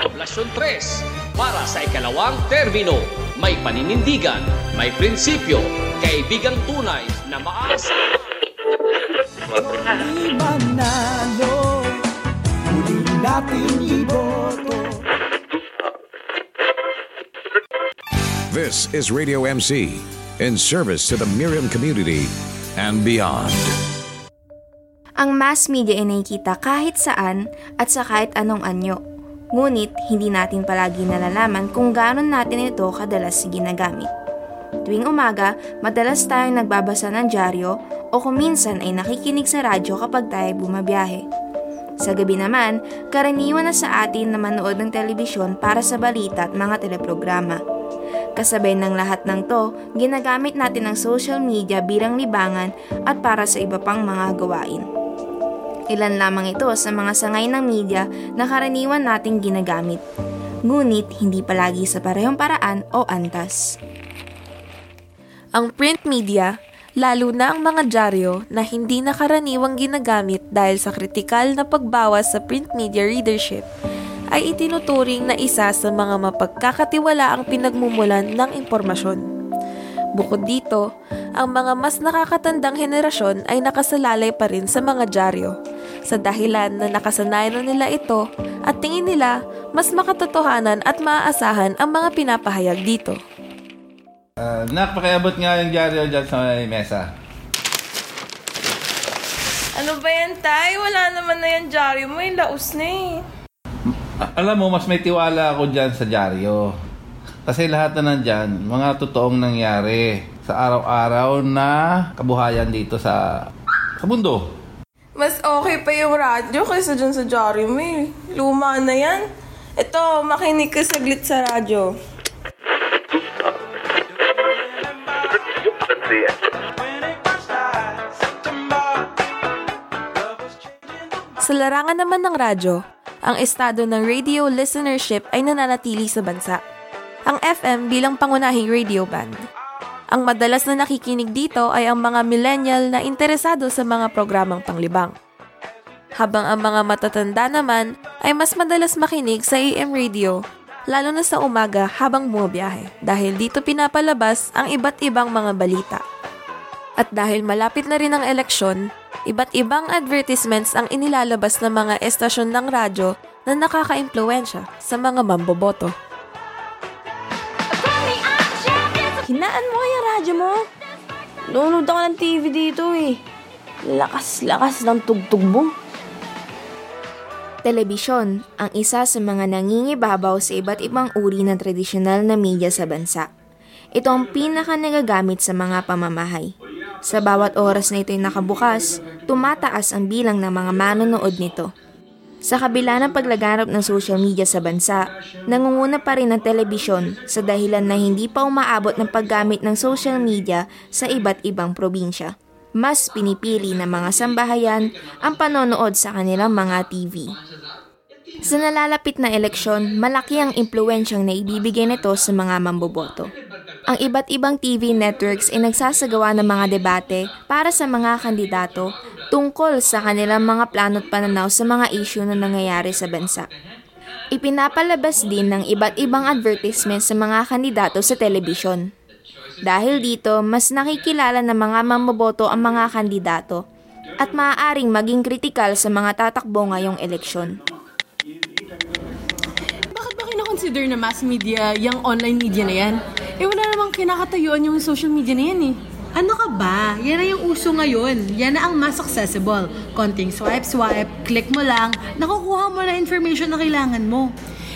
Poblasyon 3, para sa ikalawang termino, may paninindigan, may prinsipyo, kaibigang tunay na maasa. Manalo, muli natin iboto. This is Radio MC in service to the Miriam community and beyond. Ang mass media ay nakikita kahit saan at sa kahit anong anyo. Ngunit hindi natin palagi nalalaman kung gaano natin ito kadalas ginagamit. Tuwing umaga, madalas tayong nagbabasa ng dyaryo o kung minsan ay nakikinig sa radyo kapag tayo bumabiyahe. Sa gabi naman, karaniwan na sa atin na manood ng telebisyon para sa balita at mga teleprograma. Kasabay ng lahat ng to, ginagamit natin ang social media bilang libangan at para sa iba pang mga gawain. Ilan lamang ito sa mga sangay ng media na karaniwan nating ginagamit. Ngunit hindi palagi sa parehong paraan o antas. Ang print media, lalo na ang mga dyaryo na hindi na karaniwang ginagamit dahil sa kritikal na pagbawas sa print media readership, ay itinuturing na isa sa mga mapagkakatiwalaang pinagmumulan ng impormasyon. Bukod dito, ang mga mas nakakatandang henerasyon ay nakasalalay pa rin sa mga dyaryo sa dahilan na nakasanayan na nila ito at tingin nila mas makatotohanan at maaasahan ang mga pinapahayag dito. Uh, nak, pakiabot nga yung dyaryo dyan sa may mesa. Ano ba yan, Tay? Wala naman na yan dyaryo mo. Yung laos na eh. Alam mo, mas may tiwala ako dyan sa dyaryo. Kasi lahat na nandyan, mga totoong nangyari sa araw-araw na kabuhayan dito sa sa mundo. Mas okay pa yung radyo kaysa dyan sa dyaryo mo eh. Luma na yan. Ito, makinig ka saglit sa radyo. Sa larangan naman ng radyo, ang estado ng radio listenership ay nananatili sa bansa. Ang FM bilang pangunahing radio band. Ang madalas na nakikinig dito ay ang mga millennial na interesado sa mga programang panglibang. Habang ang mga matatanda naman ay mas madalas makinig sa AM radio, lalo na sa umaga habang bumabiyahe dahil dito pinapalabas ang iba't ibang mga balita. At dahil malapit na rin ang eleksyon, iba't ibang advertisements ang inilalabas ng mga estasyon ng radyo na nakaka-impluensya sa mga mamboboto. Hinaan mo kaya radyo mo? Nunod ako ng TV dito eh. Lakas-lakas ng tugtog mo. Telebisyon ang isa sa mga nangingibabaw sa iba't ibang uri ng tradisyonal na media sa bansa. Ito ang pinaka nagagamit sa mga pamamahay. Sa bawat oras na ito'y nakabukas, tumataas ang bilang ng mga manonood nito. Sa kabila ng paglaganap ng social media sa bansa, nangunguna pa rin ang telebisyon sa dahilan na hindi pa umaabot ng paggamit ng social media sa iba't ibang probinsya. Mas pinipili ng mga sambahayan ang panonood sa kanilang mga TV. Sa nalalapit na eleksyon, malaki ang impluensyang na ibibigay nito sa mga mamboboto. Ang iba't ibang TV networks ay nagsasagawa ng mga debate para sa mga kandidato tungkol sa kanilang mga plano't pananaw sa mga issue na nangyayari sa bansa. Ipinapalabas din ng iba't ibang advertisement sa mga kandidato sa telebisyon. Dahil dito, mas nakikilala ng mga mamboboto ang mga kandidato at maaaring maging kritikal sa mga tatakbo ngayong eleksyon. Bakit ba kinakonsider na mass media yung online media na yan? Eh wala namang kinakatayuan yung social media na yan eh. Ano ka ba? Yan na yung uso ngayon. Yan na ang mas accessible. Konting swipe-swipe, click mo lang, nakukuha mo na information na kailangan mo.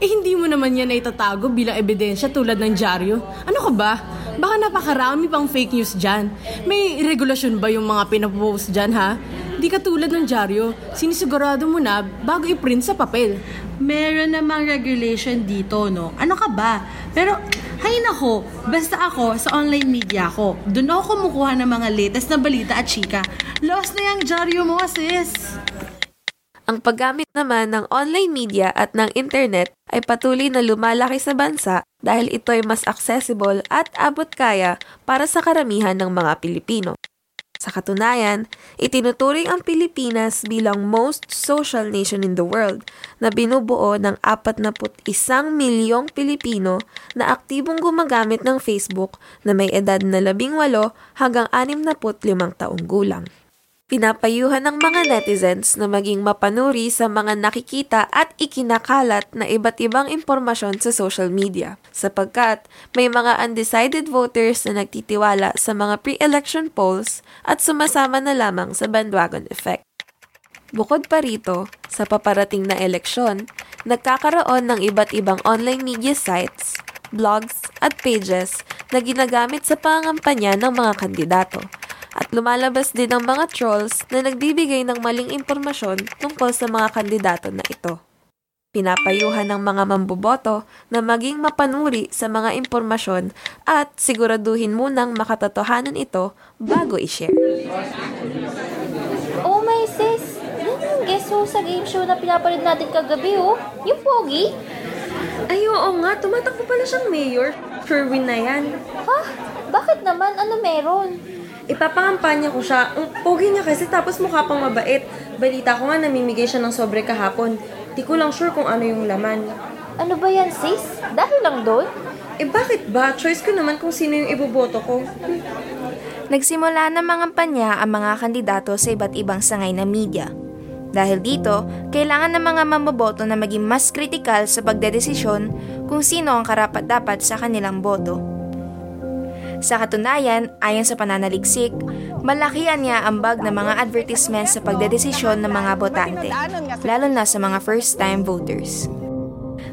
Eh hindi mo naman yan na itatago bilang ebidensya tulad ng dyaryo. Ano ka ba? Baka napakarami pang fake news dyan. May regulasyon ba yung mga pinapost dyan ha? Di ka tulad ng dyaryo, sinisigurado mo na bago i-print sa papel. Meron namang regulation dito, no? Ano ka ba? Pero, hay nako, basta ako sa online media ko. Doon ako kumukuha ng mga latest na balita at chika. Lost na yung dyaryo mo, sis! Ang paggamit naman ng online media at ng internet ay patuloy na lumalaki sa bansa dahil ito ay mas accessible at abot kaya para sa karamihan ng mga Pilipino. Sa katunayan, itinuturing ang Pilipinas bilang most social nation in the world na binubuo ng 41 milyong Pilipino na aktibong gumagamit ng Facebook na may edad na 18 hanggang 65 taong gulang. Pinapayuhan ng mga netizens na maging mapanuri sa mga nakikita at ikinakalat na iba't ibang impormasyon sa social media sapagkat may mga undecided voters na nagtitiwala sa mga pre-election polls at sumasama na lamang sa bandwagon effect. Bukod pa rito, sa paparating na eleksyon, nagkakaroon ng iba't ibang online media sites, blogs at pages na ginagamit sa pangangampanya ng mga kandidato at lumalabas din ang mga trolls na nagbibigay ng maling impormasyon tungkol sa mga kandidato na ito. Pinapayuhan ng mga mamboboto na maging mapanuri sa mga impormasyon at siguraduhin munang makatotohanan ito bago i-share. Oh my sis, yan yung guest host sa game show na pinapanood natin kagabi oh. Yung pogi. Ay oo nga, tumatakbo pala siyang mayor. Sure win na yan. Ha? Bakit naman? Ano meron? Ipapangampanya ko siya. Ang pogi niya kasi tapos mukha pang mabait. Balita ko nga namimigay siya ng sobre kahapon. Di ko lang sure kung ano yung laman. Ano ba yan sis? Dahil lang doon? Eh bakit ba? Choice ko naman kung sino yung iboboto ko. Nagsimula na mga panya ang mga kandidato sa iba't ibang sangay na media. Dahil dito, kailangan ng mga mamboboto na maging mas kritikal sa pagdedesisyon kung sino ang karapat-dapat sa kanilang boto. Sa katunayan, ayon sa pananaliksik, malakihan niya ang bag ng mga advertisements sa pagdedesisyon ng mga botante, lalo na sa mga first-time voters.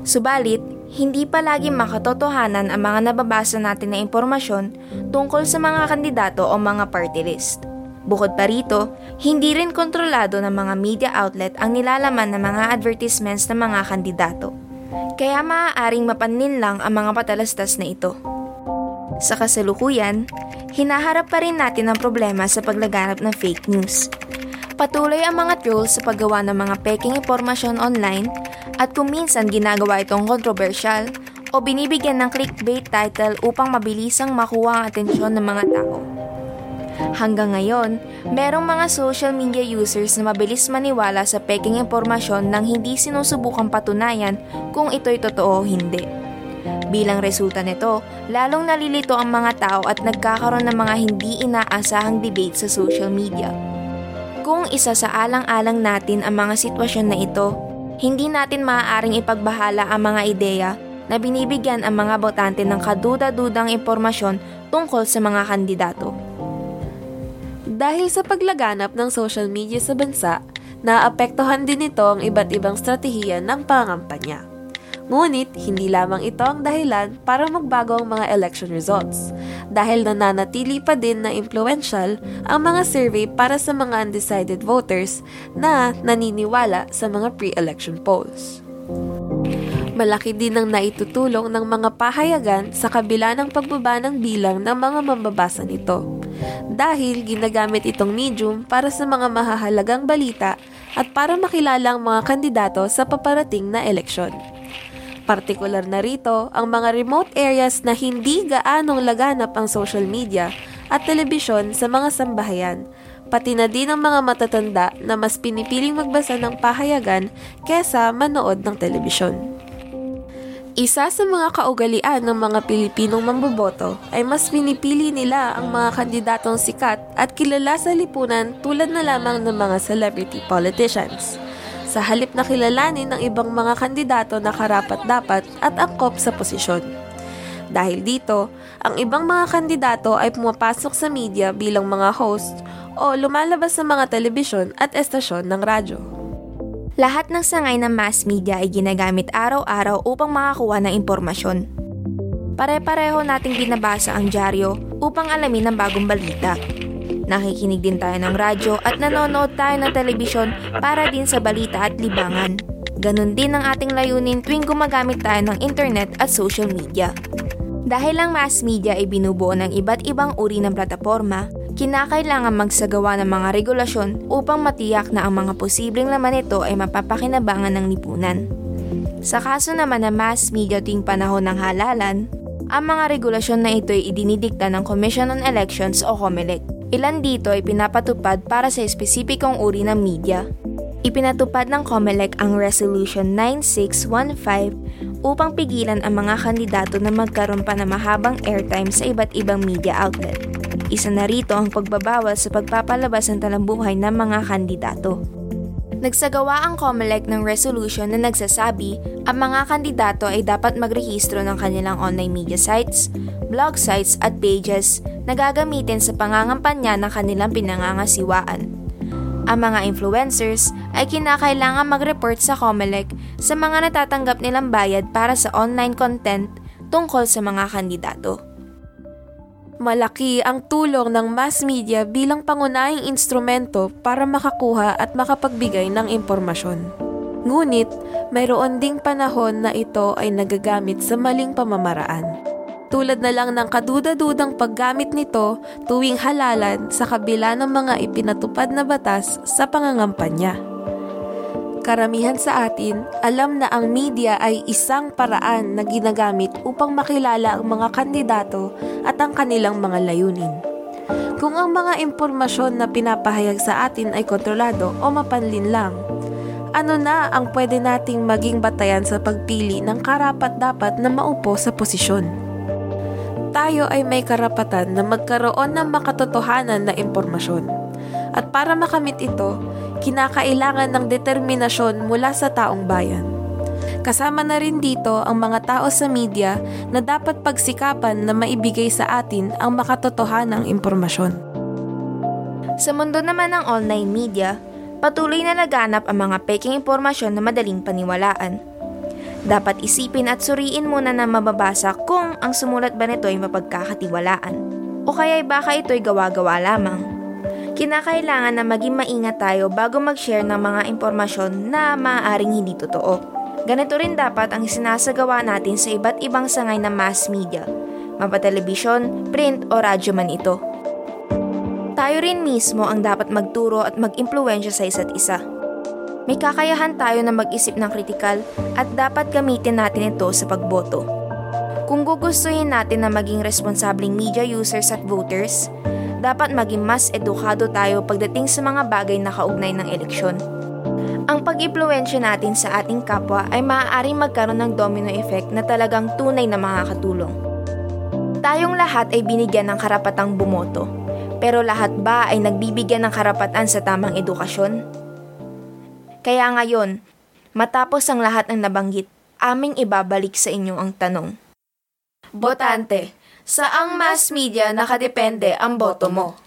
Subalit, hindi palagi makatotohanan ang mga nababasa natin na impormasyon tungkol sa mga kandidato o mga party list. Bukod pa rito, hindi rin kontrolado ng mga media outlet ang nilalaman ng mga advertisements ng mga kandidato. Kaya maaaring mapanin lang ang mga patalastas na ito. Sa kasalukuyan, hinaharap pa rin natin ang problema sa paglaganap ng fake news. Patuloy ang mga trolls sa paggawa ng mga peking impormasyon online at kung minsan ginagawa itong kontrobersyal o binibigyan ng clickbait title upang mabilisang makuha ang atensyon ng mga tao. Hanggang ngayon, merong mga social media users na mabilis maniwala sa peking impormasyon nang hindi sinusubukang patunayan kung ito'y totoo o hindi. Bilang resulta nito, lalong nalilito ang mga tao at nagkakaroon ng mga hindi inaasahang debate sa social media. Kung isa sa alang-alang natin ang mga sitwasyon na ito, hindi natin maaaring ipagbahala ang mga ideya na binibigyan ang mga botante ng kaduda-dudang impormasyon tungkol sa mga kandidato. Dahil sa paglaganap ng social media sa bansa, naapektuhan din ito ang iba't ibang strategiya ng pangampanya. Ngunit, hindi lamang ito ang dahilan para magbago ang mga election results, dahil nananatili pa din na influential ang mga survey para sa mga undecided voters na naniniwala sa mga pre-election polls. Malaki din ang naitutulong ng mga pahayagan sa kabila ng pagbaba ng bilang ng mga mambabasa nito. Dahil ginagamit itong medium para sa mga mahahalagang balita at para makilala ang mga kandidato sa paparating na eleksyon. Partikular na rito ang mga remote areas na hindi gaanong laganap ang social media at telebisyon sa mga sambahayan, pati na din ang mga matatanda na mas pinipiling magbasa ng pahayagan kesa manood ng telebisyon. Isa sa mga kaugalian ng mga Pilipinong mamboboto ay mas pinipili nila ang mga kandidatong sikat at kilala sa lipunan tulad na lamang ng mga celebrity politicians sa halip na kilalanin ng ibang mga kandidato na karapat-dapat at angkop sa posisyon. Dahil dito, ang ibang mga kandidato ay pumapasok sa media bilang mga host o lumalabas sa mga telebisyon at estasyon ng radyo. Lahat ng sangay ng mass media ay ginagamit araw-araw upang makakuha ng impormasyon. Pare-pareho nating binabasa ang dyaryo upang alamin ang bagong balita Nakikinig din tayo ng radyo at nanonood tayo ng telebisyon para din sa balita at libangan. Ganon din ang ating layunin tuwing gumagamit tayo ng internet at social media. Dahil ang mass media ay binubuo ng iba't ibang uri ng plataforma, kinakailangan magsagawa ng mga regulasyon upang matiyak na ang mga posibleng laman nito ay mapapakinabangan ng lipunan. Sa kaso naman ng mass media tuwing panahon ng halalan, ang mga regulasyon na ito ay idinidikta ng Commission on Elections o COMELEC Ilan dito ay pinapatupad para sa espesipikong uri ng media. Ipinatupad ng COMELEC ang Resolution 9615 upang pigilan ang mga kandidato na magkaroon pa ng mahabang airtime sa iba't ibang media outlet. Isa na rito ang pagbabawal sa pagpapalabas ng talambuhay ng mga kandidato. Nagsagawa ang COMELEC ng resolution na nagsasabi ang mga kandidato ay dapat magrehistro ng kanilang online media sites, blog sites at pages na gagamitin sa pangangampanya ng kanilang pinangangasiwaan. Ang mga influencers ay kinakailangan mag-report sa COMELEC sa mga natatanggap nilang bayad para sa online content tungkol sa mga kandidato. Malaki ang tulong ng mass media bilang pangunahing instrumento para makakuha at makapagbigay ng impormasyon. Ngunit, mayroon ding panahon na ito ay nagagamit sa maling pamamaraan. Tulad na lang ng kaduda-dudang paggamit nito tuwing halalan sa kabila ng mga ipinatupad na batas sa pangangampanya. Karamihan sa atin, alam na ang media ay isang paraan na ginagamit upang makilala ang mga kandidato at ang kanilang mga layunin. Kung ang mga impormasyon na pinapahayag sa atin ay kontrolado o mapanlin lang, ano na ang pwede nating maging batayan sa pagpili ng karapat-dapat na maupo sa posisyon? Tayo ay may karapatan na magkaroon ng makatotohanan na impormasyon. At para makamit ito, kinakailangan ng determinasyon mula sa taong bayan. Kasama na rin dito ang mga tao sa media na dapat pagsikapan na maibigay sa atin ang makatotohanang impormasyon. Sa mundo naman ng online media, patuloy na laganap ang mga peking impormasyon na madaling paniwalaan. Dapat isipin at suriin muna na mababasa kung ang sumulat ba nito ay mapagkakatiwalaan o kaya baka ito'y gawa-gawa lamang kinakailangan na maging maingat tayo bago mag-share ng mga impormasyon na maaaring hindi totoo. Ganito rin dapat ang sinasagawa natin sa iba't ibang sangay ng mass media, mapatelebisyon, print o radyo man ito. Tayo rin mismo ang dapat magturo at mag-impluensya sa isa't isa. May kakayahan tayo na mag-isip ng kritikal at dapat gamitin natin ito sa pagboto. Kung gugustuhin natin na maging responsabling media users at voters, dapat maging mas edukado tayo pagdating sa mga bagay na kaugnay ng eleksyon. Ang pag-impluensya natin sa ating kapwa ay maaaring magkaroon ng domino effect na talagang tunay na makakatulong. Tayong lahat ay binigyan ng karapatang bumoto, pero lahat ba ay nagbibigyan ng karapatan sa tamang edukasyon? Kaya ngayon, matapos ang lahat ng nabanggit, aming ibabalik sa inyo ang tanong. Botante, Saang mass media nakadepende ang boto mo?